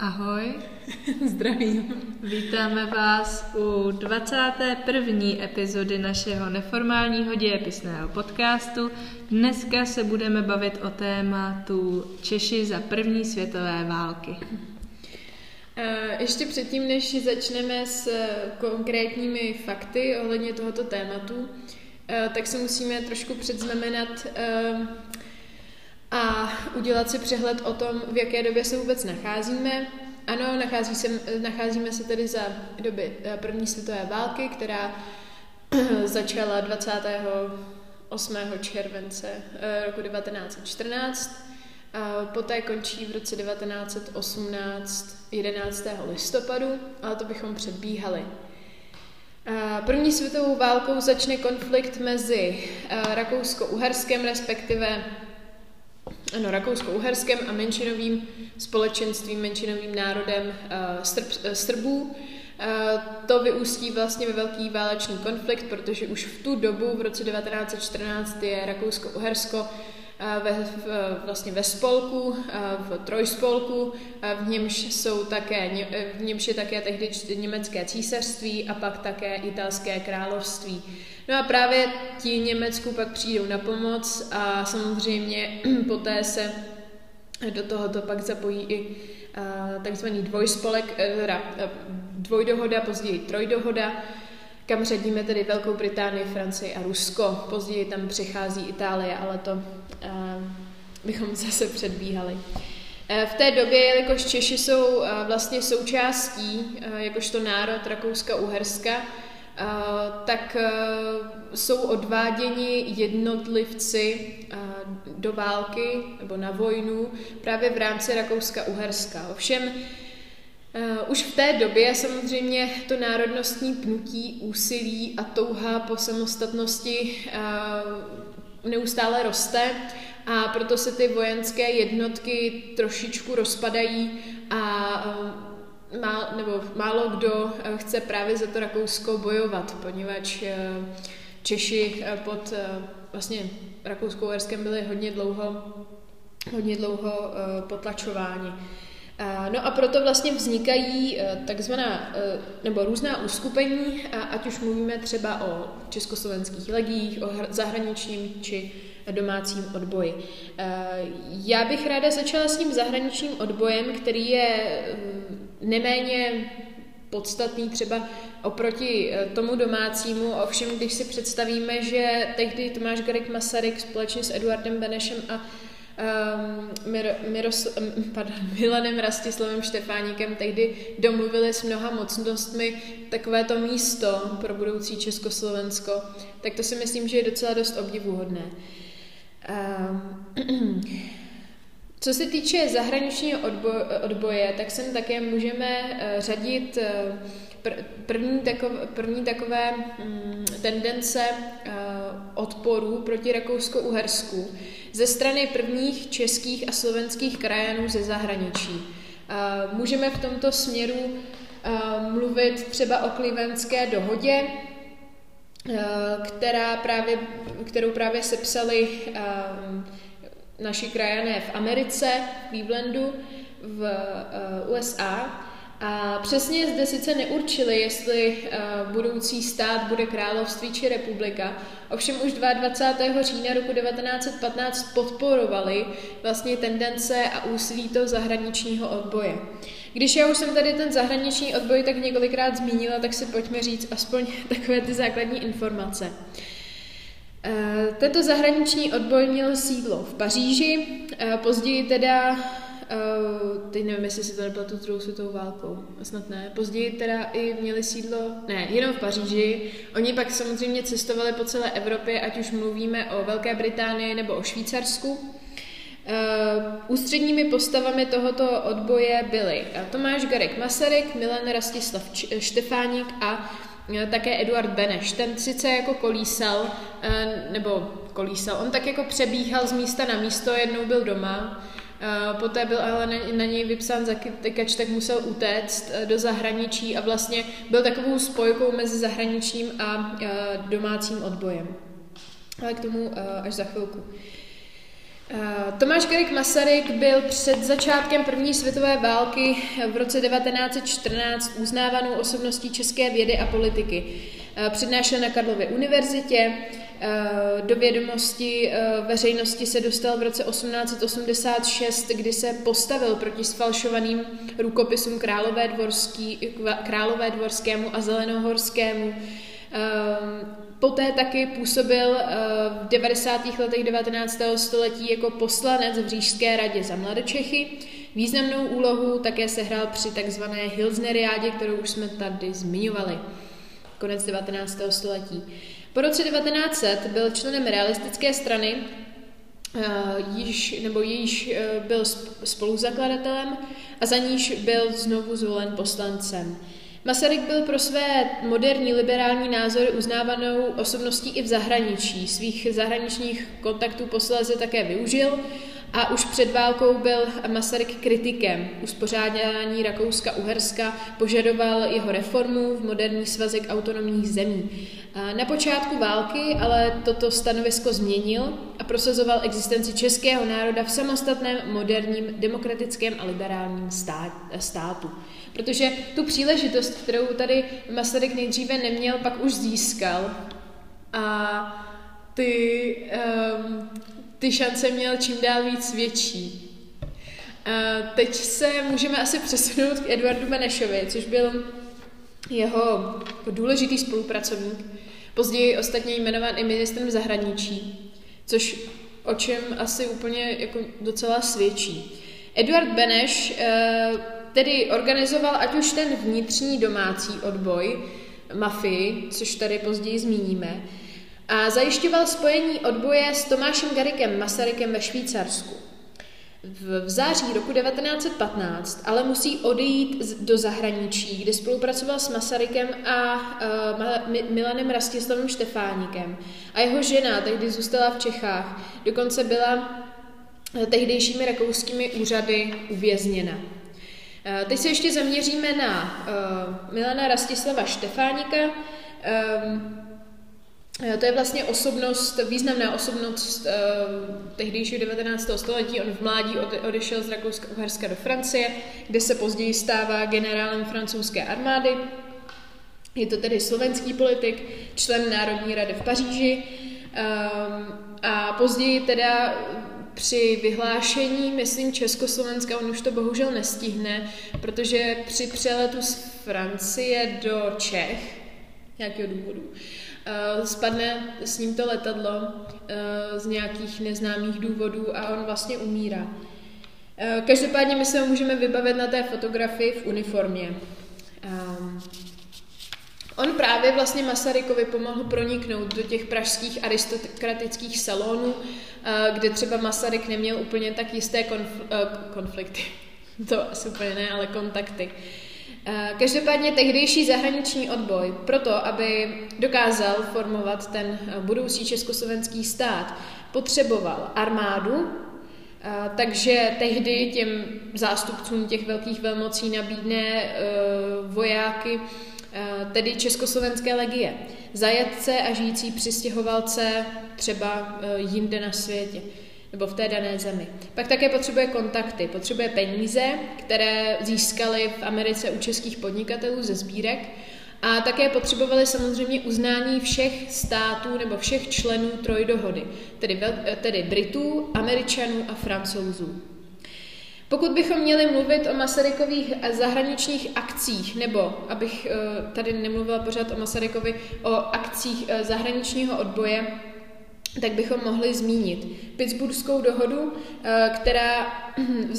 Ahoj. Zdravím. Vítáme vás u 21. epizody našeho neformálního dějepisného podcastu. Dneska se budeme bavit o tématu Češi za první světové války. Ještě předtím, než začneme s konkrétními fakty ohledně tohoto tématu, tak se musíme trošku předznamenat a udělat si přehled o tom, v jaké době se vůbec nacházíme. Ano, nachází se, nacházíme se tedy za doby eh, první světové války, která začala 28. července eh, roku 1914. A poté končí v roce 1918 11. listopadu, ale to bychom předbíhali. První světovou válkou začne konflikt mezi eh, Rakousko-Uherskem, respektive ano, Rakousko-Uherském a menšinovým společenstvím, menšinovým národem uh, Srb, uh, Srbů. Uh, to vyústí vlastně ve velký válečný konflikt, protože už v tu dobu, v roce 1914, je Rakousko-Uhersko ve, vlastně ve spolku, v trojspolku, v němž jsou také, v němž je také tehdy německé císařství a pak také italské království. No a právě ti Německu pak přijdou na pomoc a samozřejmě poté se do tohoto pak zapojí i takzvaný dvojspolek, e, e, dvojdohoda, později trojdohoda, kam řadíme tedy Velkou Británii, Francii a Rusko. Později tam přichází Itálie, ale to uh, bychom zase předbíhali. V té době, jelikož Češi jsou vlastně součástí, jakožto národ Rakouska-Uherska, tak jsou odváděni jednotlivci do války nebo na vojnu právě v rámci Rakouska-Uherska. Ovšem, už v té době samozřejmě to národnostní pnutí, úsilí a touha po samostatnosti neustále roste a proto se ty vojenské jednotky trošičku rozpadají a má, nebo málo kdo eh, chce právě za to Rakousko bojovat, poněvadž eh, Češi eh, pod vlastně rakouskou uherskem byli hodně dlouho, hodně dlouho potlačováni. No a proto vlastně vznikají takzvaná, nebo různá uskupení, ať už mluvíme třeba o československých legích, o zahraničním či domácím odboji. Já bych ráda začala s tím zahraničním odbojem, který je neméně podstatný třeba oproti eh, tomu domácímu. Ovšem, když si představíme, že tehdy Tomáš Garik Masaryk společně s Eduardem Benešem a um, Mir, Miros, pardon, Milanem Rastislavem Štefáníkem tehdy domluvili s mnoha mocnostmi takovéto místo pro budoucí Československo, tak to si myslím, že je docela dost obdivuhodné. Um, Co se týče zahraničního odboje, tak sem také můžeme eh, řadit eh, první takové, první takové mm, tendence eh, odporu proti Rakousko-Uhersku ze strany prvních českých a slovenských krajanů ze zahraničí. Můžeme v tomto směru mluvit třeba o klivenské dohodě, která právě, kterou právě sepsali naši krajané v Americe, v Clevelandu, v uh, USA. A přesně zde sice neurčili, jestli uh, budoucí stát bude království či republika, ovšem už 22. října roku 1915 podporovali vlastně tendence a úsilí toho zahraničního odboje. Když já už jsem tady ten zahraniční odboj tak několikrát zmínila, tak si pojďme říct aspoň takové ty základní informace. Eh, tento zahraniční odboj měl sídlo v Paříži, eh, později teda, eh, teď nevím, jestli si to nebylo tu druhou světovou válkou, snad ne, později teda i měli sídlo, ne, jenom v Paříži. Oni pak samozřejmě cestovali po celé Evropě, ať už mluvíme o Velké Británii nebo o Švýcarsku. Ústředními postavami tohoto odboje byly Tomáš Garek Masaryk, Milan Rastislav Štefáník a Eh, také Eduard Beneš. Ten sice jako kolísal, eh, nebo kolísal, on tak jako přebíhal z místa na místo, jednou byl doma, eh, poté byl ale na něj vypsán zakykač, tak musel utéct do zahraničí a vlastně byl takovou spojkou mezi zahraničním a domácím odbojem. Ale k tomu až za chvilku. Tomáš Garik Masaryk byl před začátkem první světové války v roce 1914 uznávanou osobností české vědy a politiky. Přednášel na Karlově univerzitě, do vědomosti veřejnosti se dostal v roce 1886, kdy se postavil proti sfalšovaným rukopisům Králové, dvorský, Králové dvorskému a Zelenohorskému. Poté taky působil v 90. letech 19. století jako poslanec v Řížské radě za Mladočechy. Významnou úlohu také sehrál při takzvané Hilsneriádě, kterou už jsme tady zmiňovali. Konec 19. století. Po roce 1900 byl členem realistické strany, již, nebo již byl spoluzakladatelem a za níž byl znovu zvolen poslancem. Masaryk byl pro své moderní liberální názory uznávanou osobností i v zahraničí. Svých zahraničních kontaktů posléze také využil a už před válkou byl Masaryk kritikem uspořádání Rakouska-Uherska, požadoval jeho reformu v moderní svazek autonomních zemí. Na počátku války ale toto stanovisko změnil a prosazoval existenci českého národa v samostatném, moderním, demokratickém a liberálním státu. Protože tu příležitost, kterou tady Masaryk nejdříve neměl, pak už získal. A ty, um, ty šance měl čím dál víc větší. A teď se můžeme asi přesunout k Eduardu Benešovi, což byl jeho důležitý spolupracovník, později ostatně jmenován i ministrem zahraničí, což o čem asi úplně jako docela svědčí. Eduard Beneš eh, tedy organizoval ať už ten vnitřní domácí odboj mafii, což tady později zmíníme, a zajišťoval spojení odboje s Tomášem Garikem Masarykem ve Švýcarsku. V, září roku 1915 ale musí odejít do zahraničí, kde spolupracoval s Masarykem a uh, Milanem Rastislavem Štefánikem. A jeho žena tehdy zůstala v Čechách, dokonce byla eh, tehdejšími rakouskými úřady uvězněna. Eh, teď se ještě zaměříme na uh, Milana Rastislava Štefánika. Um, to je vlastně osobnost, významná osobnost uh, tehdejšího 19. století. On v mládí ode, odešel z Rakouska-Uherska do Francie, kde se později stává generálem francouzské armády. Je to tedy slovenský politik, člen Národní rady v Paříži. Um, a později teda při vyhlášení, myslím, Československa, on už to bohužel nestihne, protože při přeletu z Francie do Čech, nějakého důvodu, uh, spadne s ním to letadlo uh, z nějakých neznámých důvodů a on vlastně umírá. Uh, každopádně my se ho můžeme vybavit na té fotografii v uniformě. On právě vlastně Masarykovi pomohl proniknout do těch pražských aristokratických salonů, eh, kde třeba Masaryk neměl úplně tak jisté konfl- eh, konflikty. To asi úplně ne, ale kontakty. Eh, každopádně tehdejší zahraniční odboj proto, aby dokázal formovat ten budoucí československý stát, potřeboval armádu, takže tehdy těm zástupcům těch velkých velmocí nabídne vojáky tedy Československé legie, zajatce a žijící přistěhovalce třeba eh, jinde na světě nebo v té dané zemi. Pak také potřebuje kontakty, potřebuje peníze, které získali v Americe u českých podnikatelů ze sbírek a také potřebovali samozřejmě uznání všech států nebo všech členů trojdohody, tedy, tedy Britů, Američanů a Francouzů. Pokud bychom měli mluvit o Masarykových zahraničních akcích, nebo abych eh, tady nemluvila pořád o Masarykovi, o akcích eh, zahraničního odboje, tak bychom mohli zmínit Pittsburghskou dohodu, eh, která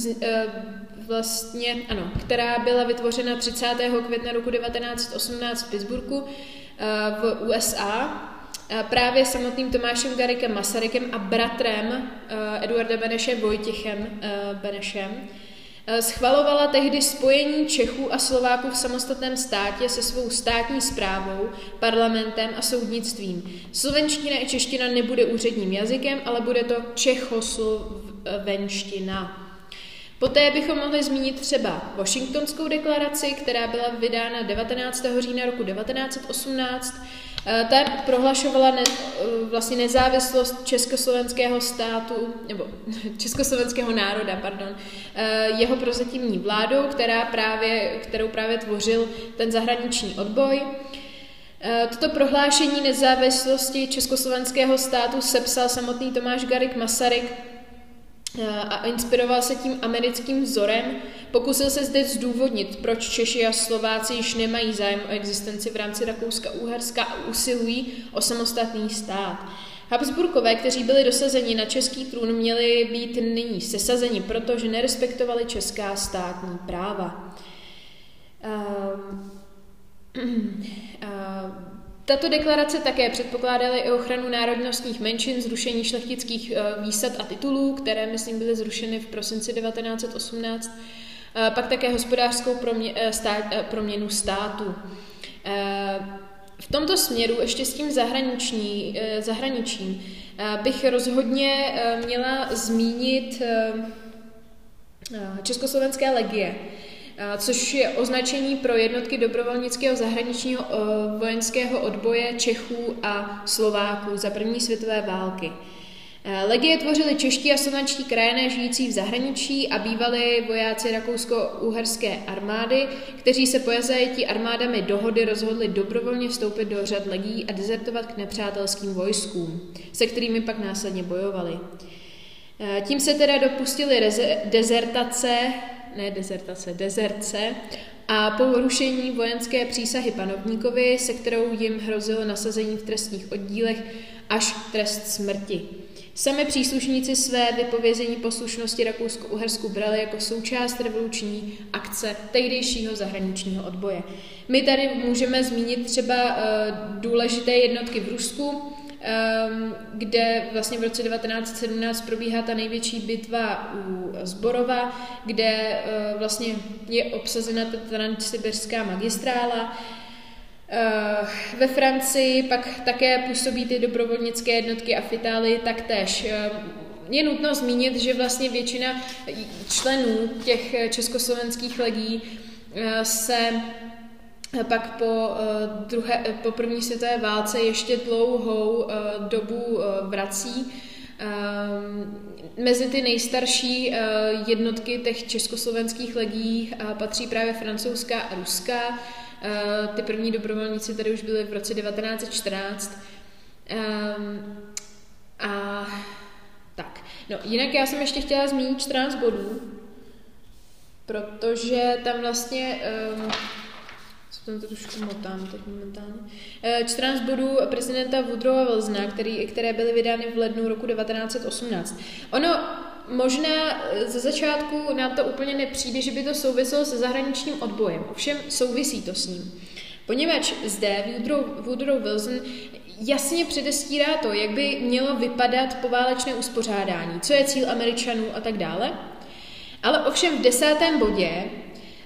vlastně, ano, která byla vytvořena 30. května roku 1918 v Pittsburghu v USA právě samotným Tomášem Garikem Masarykem a bratrem eh, Eduarda Beneše Vojtěchem eh, Benešem, eh, schvalovala tehdy spojení Čechů a Slováků v samostatném státě se svou státní zprávou, parlamentem a soudnictvím. Slovenština i čeština nebude úředním jazykem, ale bude to čechoslovenština. Poté bychom mohli zmínit třeba Washingtonskou deklaraci, která byla vydána 19. října roku 1918. Eh, ta prohlašovala ne, eh, vlastně nezávislost československého státu, nebo československého národa, pardon, eh, jeho prozatímní vládou, která právě, kterou právě tvořil ten zahraniční odboj. Toto prohlášení nezávislosti československého státu sepsal samotný Tomáš Garik Masaryk a inspiroval se tím americkým vzorem. Pokusil se zde zdůvodnit, proč Češi a Slováci již nemají zájem o existenci v rámci Rakouska-Uherska a usilují o samostatný stát. Habsburkové, kteří byli dosazeni na český trůn, měli být nyní sesazeni, protože nerespektovali česká státní práva. Um, um, tato deklarace také předpokládala i ochranu národnostních menšin, zrušení šlechtických eh, výsad a titulů, které, myslím, byly zrušeny v prosinci 1918, eh, pak také hospodářskou promě, eh, stát, proměnu státu. V tomto směru ještě s tím zahraniční, zahraničím bych rozhodně měla zmínit Československé legie což je označení pro jednotky dobrovolnického zahraničního vojenského odboje Čechů a Slováků za první světové války. Legie tvořili čeští a slovenští krajané žijící v zahraničí a bývali vojáci rakousko-uherské armády, kteří se po zajetí armádami dohody rozhodli dobrovolně vstoupit do řad legií a dezertovat k nepřátelským vojskům, se kterými pak následně bojovali. Tím se teda dopustili dezertace ne dezertace, dezerce, a po porušení vojenské přísahy panovníkovi, se kterou jim hrozilo nasazení v trestních oddílech až trest smrti. Sami příslušníci své vypovězení poslušnosti Rakousko-Uhersku brali jako součást revoluční akce tehdejšího zahraničního odboje. My tady můžeme zmínit třeba uh, důležité jednotky v Rusku, Ehm, kde vlastně v roce 1917 probíhá ta největší bitva u Zborova, kde eh, vlastně je obsazena ta transsibirská magistrála. Eh, ve Francii pak také působí ty dobrovolnické jednotky a v Itálii taktéž. Ehm, je nutno zmínit, že vlastně většina členů těch československých legí eh, se pak po, uh, druhé, po první světové válce ještě dlouhou uh, dobu vrací. Mezi ty nejstarší jednotky těch československých legí patří právě francouzská a ruská. Ty první dobrovolníci tady už byly v roce 1914. A tak, no jinak já jsem ještě chtěla zmínit 14 bodů, protože tam vlastně um, jsem to trošku motám teď momentálně. 14 eh, bodů prezidenta Woodrowa Wilsona, který, které byly vydány v lednu roku 1918. Ono možná eh, ze začátku nám to úplně nepřijde, že by to souviselo se zahraničním odbojem. Ovšem souvisí to s ním. Poněvadž zde Woodrow, Woodrow Wilson jasně předestírá to, jak by mělo vypadat poválečné uspořádání, co je cíl Američanů a tak dále. Ale ovšem v desátém bodě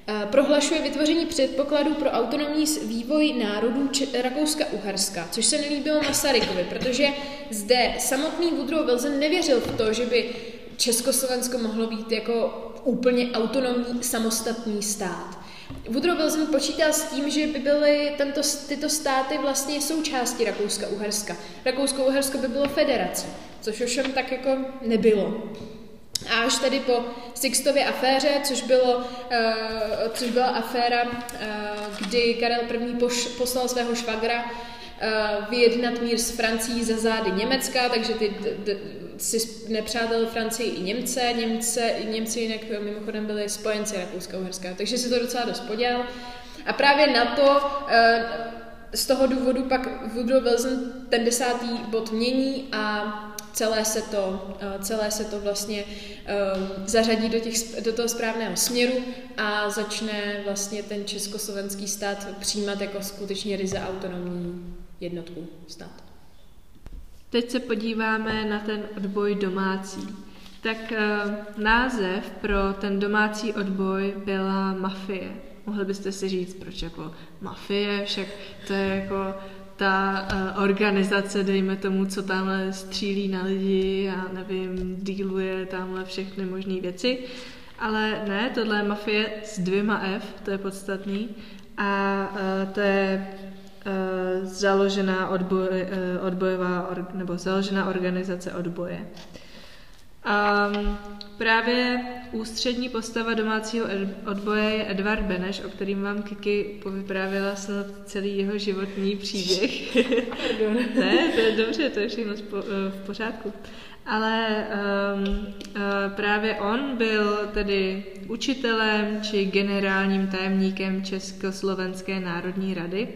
Eh, prohlašuje vytvoření předpokladů pro autonomní vývoj národů Rakouska-Uherska, což se nelíbilo Masarykovi, protože zde samotný Woodrow Wilson nevěřil v to, že by Československo mohlo být jako úplně autonomní samostatný stát. Woodrow Wilson počítal s tím, že by byly tento, tyto státy vlastně součástí Rakouska-Uherska. Rakousko-Uhersko by bylo federací, což ovšem tak jako nebylo. A až tady po Sixtově aféře, což, bylo, uh, což byla aféra, uh, kdy Karel I. Poš, poslal svého švagra vyjednat mír s Francií za zády Německa, takže ty si nepřátel Francii i Němce. Němce. Němci jinak mimochodem byli spojenci Rakouska-Uherska, takže si to docela dost podělal. A právě na to uh, z toho důvodu pak Woodrow Wilson ten desátý bod mění a celé se to, eh, celé se to vlastně zařadí do, těch, do toho správného směru a začne vlastně ten československý stát přijímat jako skutečně ryze autonomní jednotku stát. Teď se podíváme na ten odboj domácí. Tak uh, název pro ten domácí odboj byla mafie. Mohli byste si říct, proč jako mafie, však to je jako ta uh, organizace, dejme tomu, co tamhle střílí na lidi a nevím, díluje tamhle všechny možné věci. Ale ne, tohle je mafie s dvěma F, to je podstatný. A uh, to je založená odboj, uh, odbojová, or, nebo založená organizace odboje. Um, právě ústřední postava domácího odboje je Edvard Beneš, o kterým vám Kiki povyprávěla snad celý jeho životní příběh. Pardon. ne, to je dobře, to je všechno v pořádku. Ale um, právě on byl tedy učitelem či generálním tajemníkem Československé národní rady.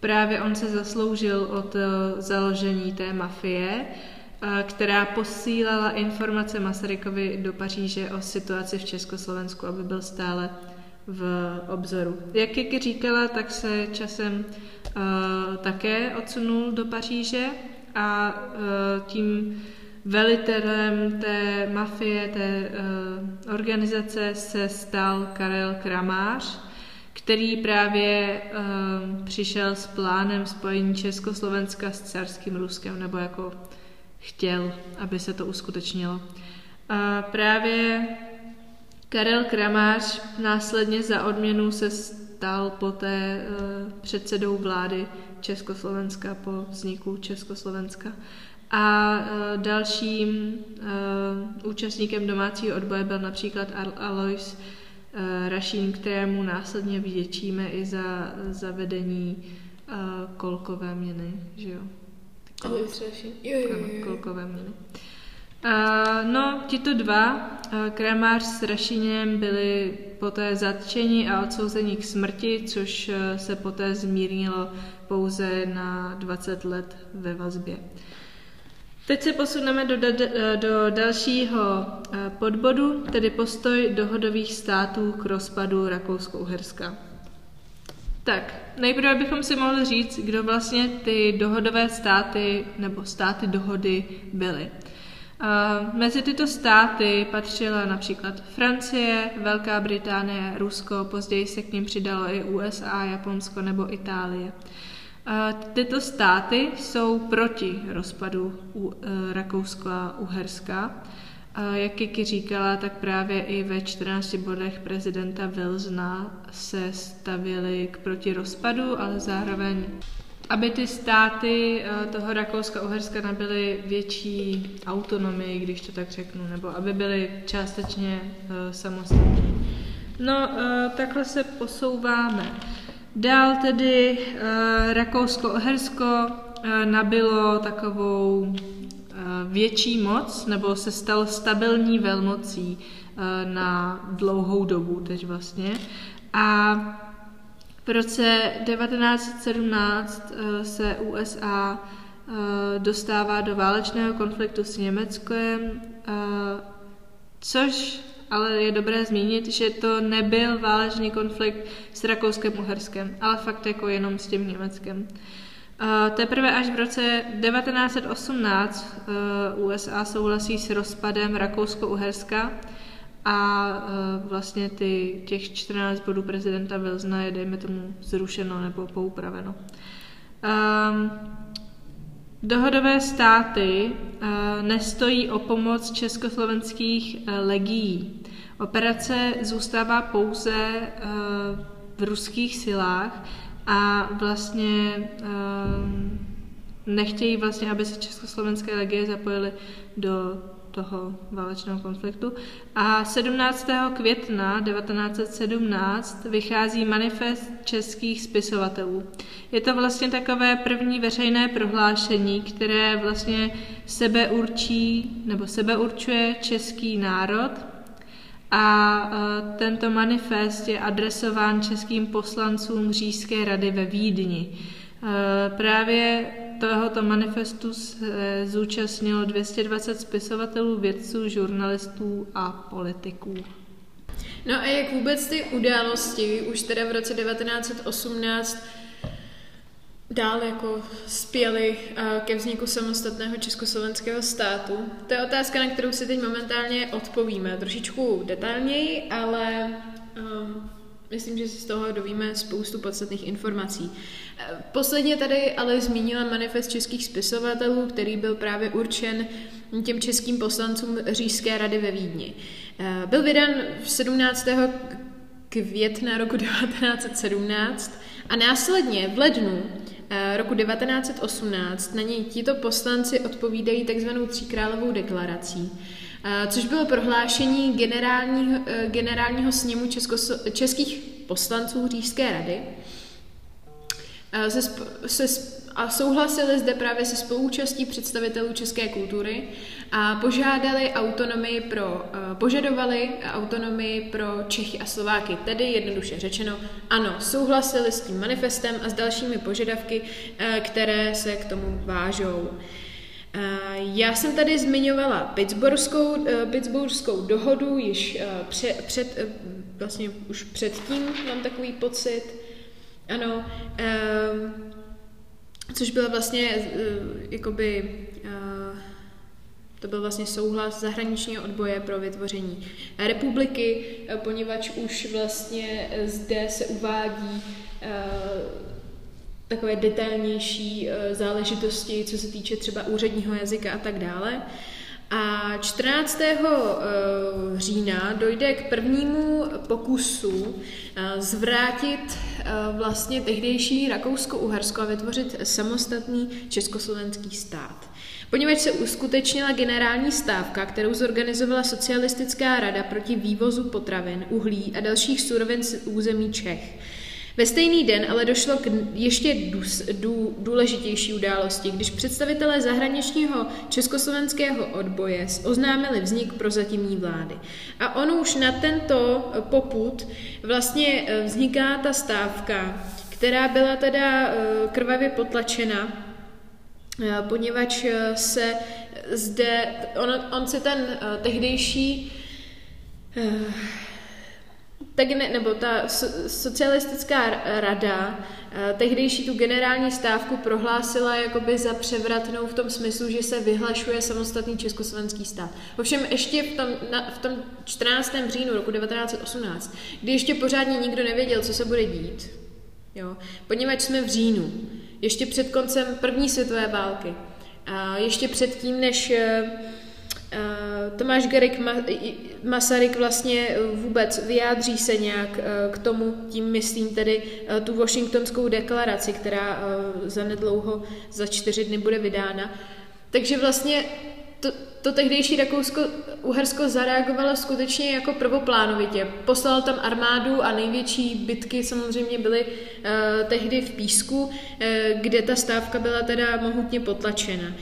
Právě on se zasloužil od uh, založení té mafie, která posílala informace Masarykovi do Paříže o situaci v Československu, aby byl stále v obzoru. Jak Kiki říkala, tak se časem uh, také odsunul do Paříže a uh, tím velitelem té mafie, té uh, organizace se stal Karel Kramář, který právě uh, přišel s plánem spojení Československa s carským Ruskem, nebo jako chtěl, aby se to uskutečnilo. A právě Karel Kramář následně za odměnu se stal poté uh, předsedou vlády Československa po vzniku Československa. A uh, dalším uh, účastníkem domácího odboje byl například Alois Rašín, kterému následně vděčíme i za zavedení uh, kolkové měny. Že jo? Ale Jo, jo, jo. Kolkové měny. Uh, no, tito dva, uh, Kramář s Rašíněm, byli poté zatčeni a odsouzeni k smrti, což uh, se poté zmírnilo pouze na 20 let ve vazbě. Teď se posuneme do, do, do dalšího podbodu, tedy postoj dohodových států k rozpadu Rakousko-Uherska. Tak, nejprve bychom si mohli říct, kdo vlastně ty dohodové státy nebo státy dohody byly. Uh, mezi tyto státy patřila například Francie, Velká Británie, Rusko, později se k ním přidalo i USA, Japonsko nebo Itálie. Tyto státy jsou proti rozpadu u, uh, Rakouska a Uherska jak Kiki říkala, tak právě i ve 14 bodech prezidenta Wilsona se stavili k proti rozpadu, ale zároveň aby ty státy eh, toho Rakouska-Uherska nabyly větší autonomii, když to tak řeknu, nebo aby byly částečně uh, samostatní. No, takhle se posouváme. Dál tedy uh, Rakousko-Uhersko uh, nabilo takovou větší moc nebo se stal stabilní velmocí eh, na dlouhou dobu teď vlastně. A v roce 1917 eh, se USA eh, dostává do válečného konfliktu s Německem, což ale je dobré zmínit, že to nebyl válečný konflikt s Rakouskem-Uherskem, ale fakt jako jenom s tím Německem. Teprve až v roce 1918 uh, USA souhlasí s rozpadem Rakousko-Uherska a uh, vlastně ty, těch 14 bodů prezidenta Wilsona je, dejme tomu, zrušeno nebo poupraveno. Um, dohodové státy uh, nestojí o pomoc československých uh, legií. Operace zůstává pouze uh, v ruských silách, a vlastně uh, nechtějí vlastně, aby se československé legie zapojily do toho válečného konfliktu. A 17. května 1917 vychází manifest českých spisovatelů. Je to vlastně takové první veřejné prohlášení, které vlastně sebe určí nebo sebe určuje český národ a e, tento manifest je adresován českým poslancům Říjské rady ve Vídni. E, právě tohoto manifestu se zúčastnilo 220 spisovatelů, vědců, žurnalistů a politiků. No a jak vůbec ty události už teda v roce 1918 dál jako spěli ke vzniku samostatného československého státu? To je otázka, na kterou si teď momentálně odpovíme. Trošičku detailněji, ale um, myslím, že si z toho dovíme spoustu podstatných informací. Posledně tady ale zmínila manifest českých spisovatelů, který byl právě určen těm českým poslancům Říšské rady ve Vídni. Byl vydán 17. května roku 1917 a následně v lednu roku 1918 na něj tito poslanci odpovídají takzvanou tříkrálovou deklarací, což bylo prohlášení generálního, generálního sněmu českých poslanců Říšské rady, se, se, a souhlasili zde právě se spolúčastí představitelů české kultury a požádali autonomii pro, požadovali autonomii pro Čechy a Slováky, tedy jednoduše řečeno, ano, souhlasili s tím manifestem a s dalšími požadavky, které se k tomu vážou. Já jsem tady zmiňovala Pittsburghskou, Pittsburghskou dohodu již před, před, vlastně už předtím, mám takový pocit, ano, což byla vlastně uh, jakoby uh, to byl vlastně souhlas zahraničního odboje pro vytvoření republiky, poněvadž už vlastně zde se uvádí takové detailnější záležitosti, co se týče třeba úředního jazyka a tak dále. A 14. Eh, října dojde k prvnímu pokusu eh, zvrátit eh, vlastně tehdejší Rakousko-Uhersko a vytvořit samostatný československý stát. Poněvadž se uskutečnila generální stávka, kterou zorganizovala Socialistická rada proti vývozu potravin, uhlí a dalších surovin z území Čech. Ve stejný den ale došlo k ještě důležitější události, když představitelé zahraničního československého odboje oznámili vznik prozatímní vlády. A ono už na tento poput vlastně e, vzniká ta stávka, která byla teda e, krvavě potlačena, e, poněvadž se zde, on, on se ten tehdejší ne, nebo ta socialistická rada eh, tehdejší tu generální stávku prohlásila jakoby za převratnou v tom smyslu, že se vyhlašuje samostatný československý stát. Ovšem ještě v tom, na, v tom 14. říjnu roku 1918, kdy ještě pořádně nikdo nevěděl, co se bude dít, jo, poněvadž jsme v říjnu, ještě před koncem první světové války, a ještě předtím, než Eh, Tomáš Garik Masaryk vlastně eh, vůbec vyjádří se nějak eh, k tomu, tím myslím tedy tu Washingtonskou deklaraci, která zanedlouho za čtyři dny bude vydána. Takže vlastně to, to tehdejší Rakousko-Uhersko zareagovalo skutečně jako prvoplánovitě. Poslal tam armádu a největší bitky samozřejmě byly tehdy v Písku, kde ta stávka byla teda mohutně potlačena.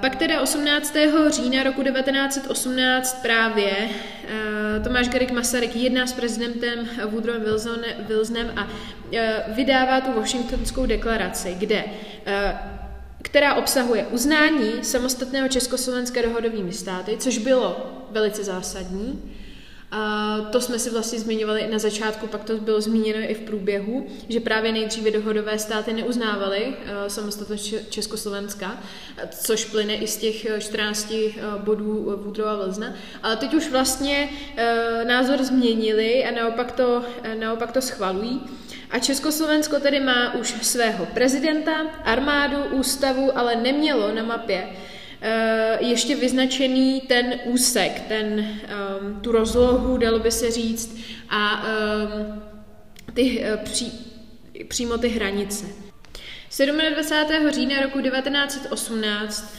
Pak teda 18. října roku 1918 právě eh, Tomáš Garik Masaryk jedná s prezidentem Woodrowem Wilsonem a eh, vydává tu Washingtonskou deklaraci, kde která obsahuje uznání samostatného Československa dohodovými státy, což bylo velice zásadní, a to jsme si vlastně zmiňovali i na začátku, pak to bylo zmíněno i v průběhu, že právě nejdříve dohodové státy neuznávaly uh, samostatnost Československa, což plyne i z těch 14 uh, bodů Woodrowa Wilsona. Ale teď už vlastně názor změnili a naopak to, naopak to schvalují. A Československo tedy má už svého prezidenta, armádu, ústavu, ale nemělo na mapě Eh, ještě vyznačený ten úsek, ten, um, tu rozlohu, dalo by se říct, a um, ty, uh, pří, přímo ty hranice. 27. října roku 1918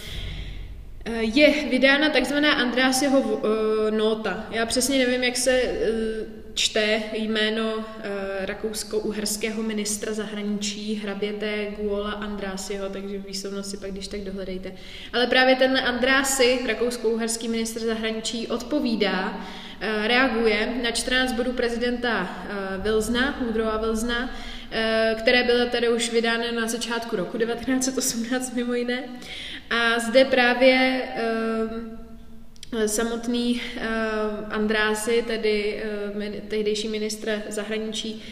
je vydána takzvaná Andrásjeho uh, nota. Já přesně nevím, jak se uh, čte jméno uh, rakousko-uherského ministra zahraničí hraběte Guola Andrásiho, takže výslovnost si pak když tak dohledejte. Ale právě ten Andrási, rakousko-uherský ministr zahraničí, odpovídá, reaguje na 14 bodů prezidenta Vilzna, Woodrowa Vilzna, které bylo tady už vydány na začátku roku 1918 mimo jiné. A zde právě Eh, samotný uh, Andrázy, tedy uh, tehdejší ministr zahraničí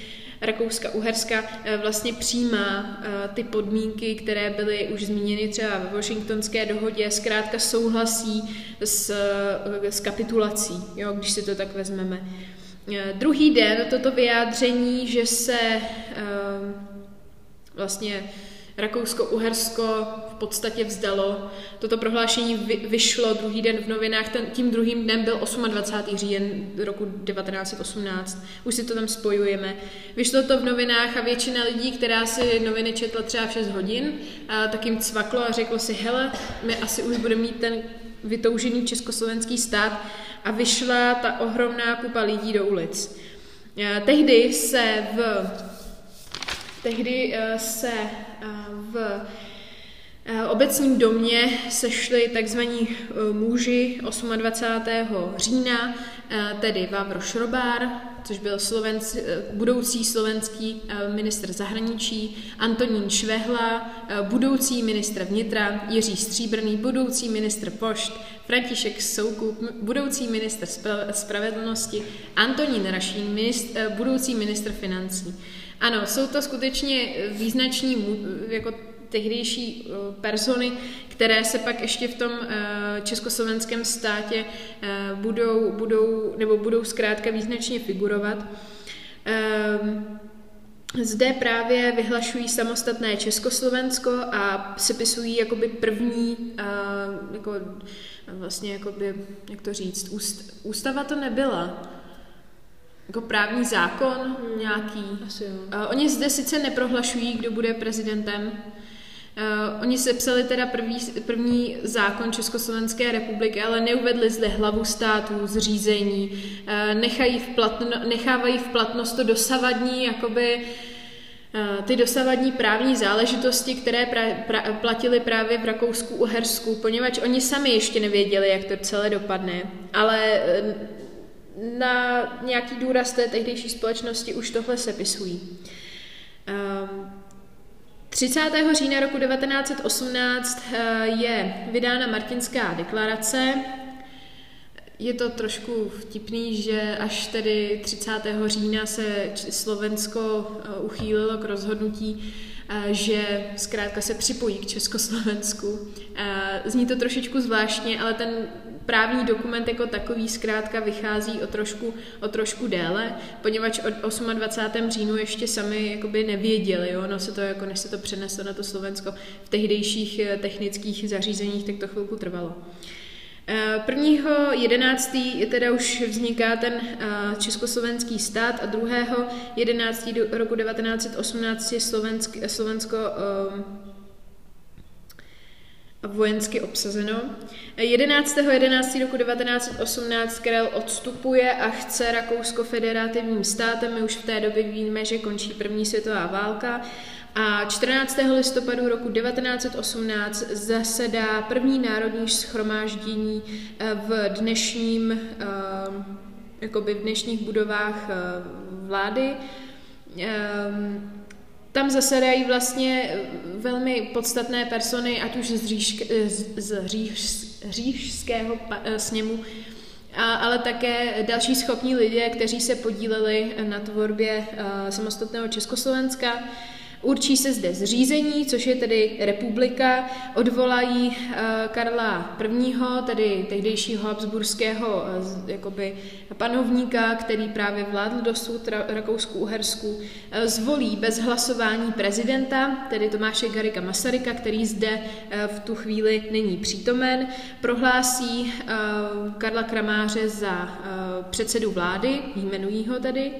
Rakouska-Uherska, uh, vlastně přijímá ty podmínky, které byly už zmíněny třeba ve Washingtonské dohodě, zkrátka souhlasí s, s kapitulací, jo, když si to tak vezmeme. Uh, druhý den toto vyjádření, že se vlastně Rakousko-Uhersko v podstatě vzdalo. Toto prohlášení vy, vyšlo druhý den v novinách, ten, tím druhým dnem byl 28. říjen roku 1918. Už si to tam spojujeme. Vyšlo to v novinách a většina lidí, která si noviny četla třeba v 6 hodin, a tak jim cvaklo a řeklo si, hele, my asi už budeme mít ten vytoužený československý stát a vyšla ta ohromná kupa lidí do ulic. Tehdy se v tehdy eh, se v eh, obecním domě sešli takzvaní muži 28. října, tedy Vávro Šrobár, což byl slovenc, budoucí slovenský ministr zahraničí, Antonín Švehla, budoucí ministr vnitra, Jiří Stříbrný, budoucí ministr pošt, František Soukup, budoucí ministr spravedlnosti, Antonín Rašín, budoucí ministr financí. Ano, jsou to skutečně význační jako tehdejší eh, persony, které se pak ještě v tom eh, československém státě eh, budou, budou, nebo budou zkrátka význačně figurovat. Zde právě vyhlašují samostatné Československo a sepisují jakoby první, jako, vlastně jakoby, jak to říct, úst, ústava to nebyla, jako právní zákon hmm. nějaký. Asi jo. Uh, oni zde sice neprohlašují, kdo bude prezidentem. Uh, oni sepsali teda první, první zákon Československé republiky, ale neuvedli zde hlavu státu, zřízení, uh, nechají v platno, nechávají v platnost to dosavadní, jakoby ty dosavadní právní záležitosti, které pra, pra, platily právě v Rakousku-Uhersku, poněvadž oni sami ještě nevěděli, jak to celé dopadne, ale na nějaký důraz té tehdejší společnosti už tohle sepisují. 30. Ehm, října roku 1918 eh, je vydána Martinská deklarace. Je to trošku vtipný, že až tedy 30. října se Slovensko eh, uchýlilo k rozhodnutí, eh, že zkrátka se připojí k Československu. Zní to trošičku zvláštně, ale ten právní dokument jako takový zkrátka vychází o trošku, o trošku déle, poněvadž od 28. říjnu ještě sami jakoby nevěděli, jo, no se to, jako než se to přeneslo na to Slovensko v tehdejších eh, technických zařízeních, tak to chvilku trvalo. 1. Eh, 11. teda už vzniká ten eh, československý stát a 2. 11. roku 1918 je Slovensk, Slovensko vojensky obsazeno. 11. 11. roku 1918 Karel odstupuje a chce Rakousko federativním státem. My už v té době víme, že končí první světová válka. A 14. listopadu roku 1918 zasedá první národní schromáždění eh, v dnešním, eh, jakoby v dnešních budovách eh, vlády. Tam zasedají vlastně velmi podstatné persony, ať už z, říšk, z říš, říšského eh, sněmu, a, ale také další schopní lidé, kteří se podíleli na tvorbě samostatného Československa. Určí se zde zřízení, což je tedy republika, odvolají uh, Karla I., tedy tehdejšího habsburského uh, jakoby panovníka, který právě vládl dosud Rakousku-Uhersku, uh, zvolí bez hlasování prezidenta, tedy Tomáše Garika Masaryka, který zde v tu chvíli není přítomen, prohlásí Karla Kramáře za předsedu vlády, jmenují ho tedy,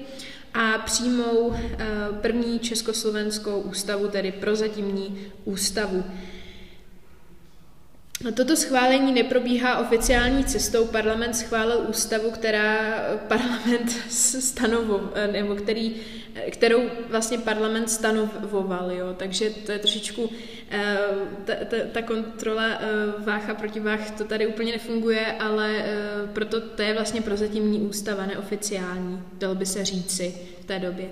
a přijmou eh, první československou ústavu, tedy prozatímní ústavu. Toto schválení neprobíhá oficiální cestou. Parlament schválil ústavu, která parlament stanovoval, nebo který, kterou vlastně parlament stanovoval. Jo. Takže to je trošičku eh, ta, ta, ta kontrola eh, váh a protiváh, to tady úplně nefunguje, ale eh, proto to je vlastně prozatímní ústava, neoficiální, dal by se říci v té době.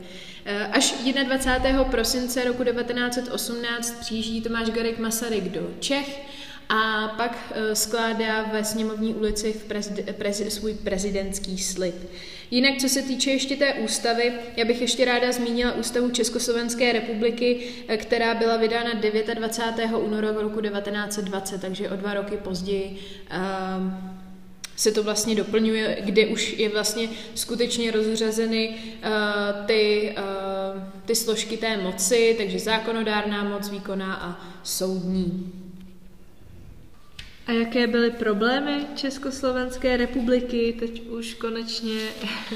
Až 21. prosince roku 1918 přijíždí Tomáš Garek Masaryk do Čech, a pak skládá ve sněmovní ulici v prezid, prez, svůj prezidentský slib. Jinak, co se týče ještě té ústavy, já bych ještě ráda zmínila ústavu Československé republiky, eh, která byla vydána 29. února roku 1920, takže o dva roky později uh, se to vlastně doplňuje, kde už je vlastně skutečně rozřazeny uh, ty uh, ty složky té moci, takže zákonodárná moc, výkonná a soudní. A jaké byly problémy Československé republiky, teď už konečně?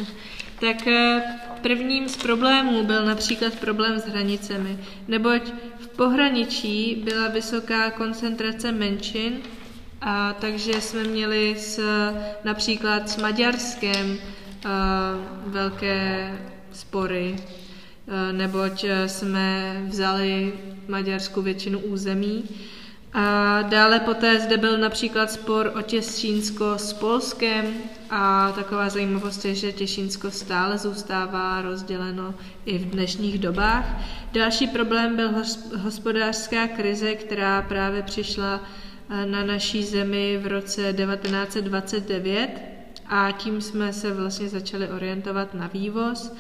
tak eh, prvním z problémů byl například problém s hranicemi, neboť v pohraničí byla vysoká koncentrace menšin, a takže jsme měli s, například s Maďarskem a, eh, velké spory, a, eh, neboť jsme vzali Maďarsku většinu území a dále poté zde byl například spor o Těšínsko s Polskem a taková zajímavost je, že Těšínsko stále zůstává rozděleno i v dnešních dobách. Další problém byl hospodářská krize, která právě přišla eh, na naší zemi v roce 1929 a tím jsme se vlastně začali orientovat na vývoz.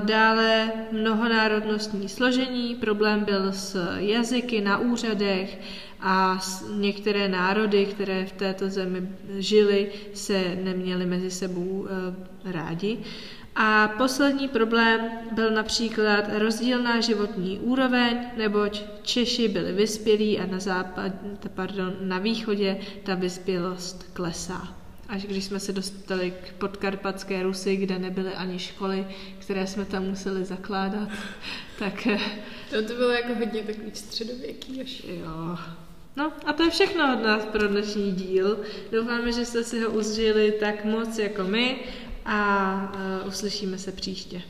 Dále mnohonárodnostní složení, problém byl s jazyky na úřadech a některé národy, které v této zemi žily, se neměly mezi sebou e, rádi. A poslední problém byl například rozdílná životní úroveň, neboť Češi byli vyspělí a na, západ, pardon, na východě ta vyspělost klesá až když jsme se dostali k podkarpatské Rusy, kde nebyly ani školy, které jsme tam museli zakládat, tak... Eh, to, to bylo jako hodně takový středověký až. Jo. No a to je všechno od nás pro dnešní díl. Doufáme, že jste si ho užili tak moc jako my a uh, uslyšíme se příště.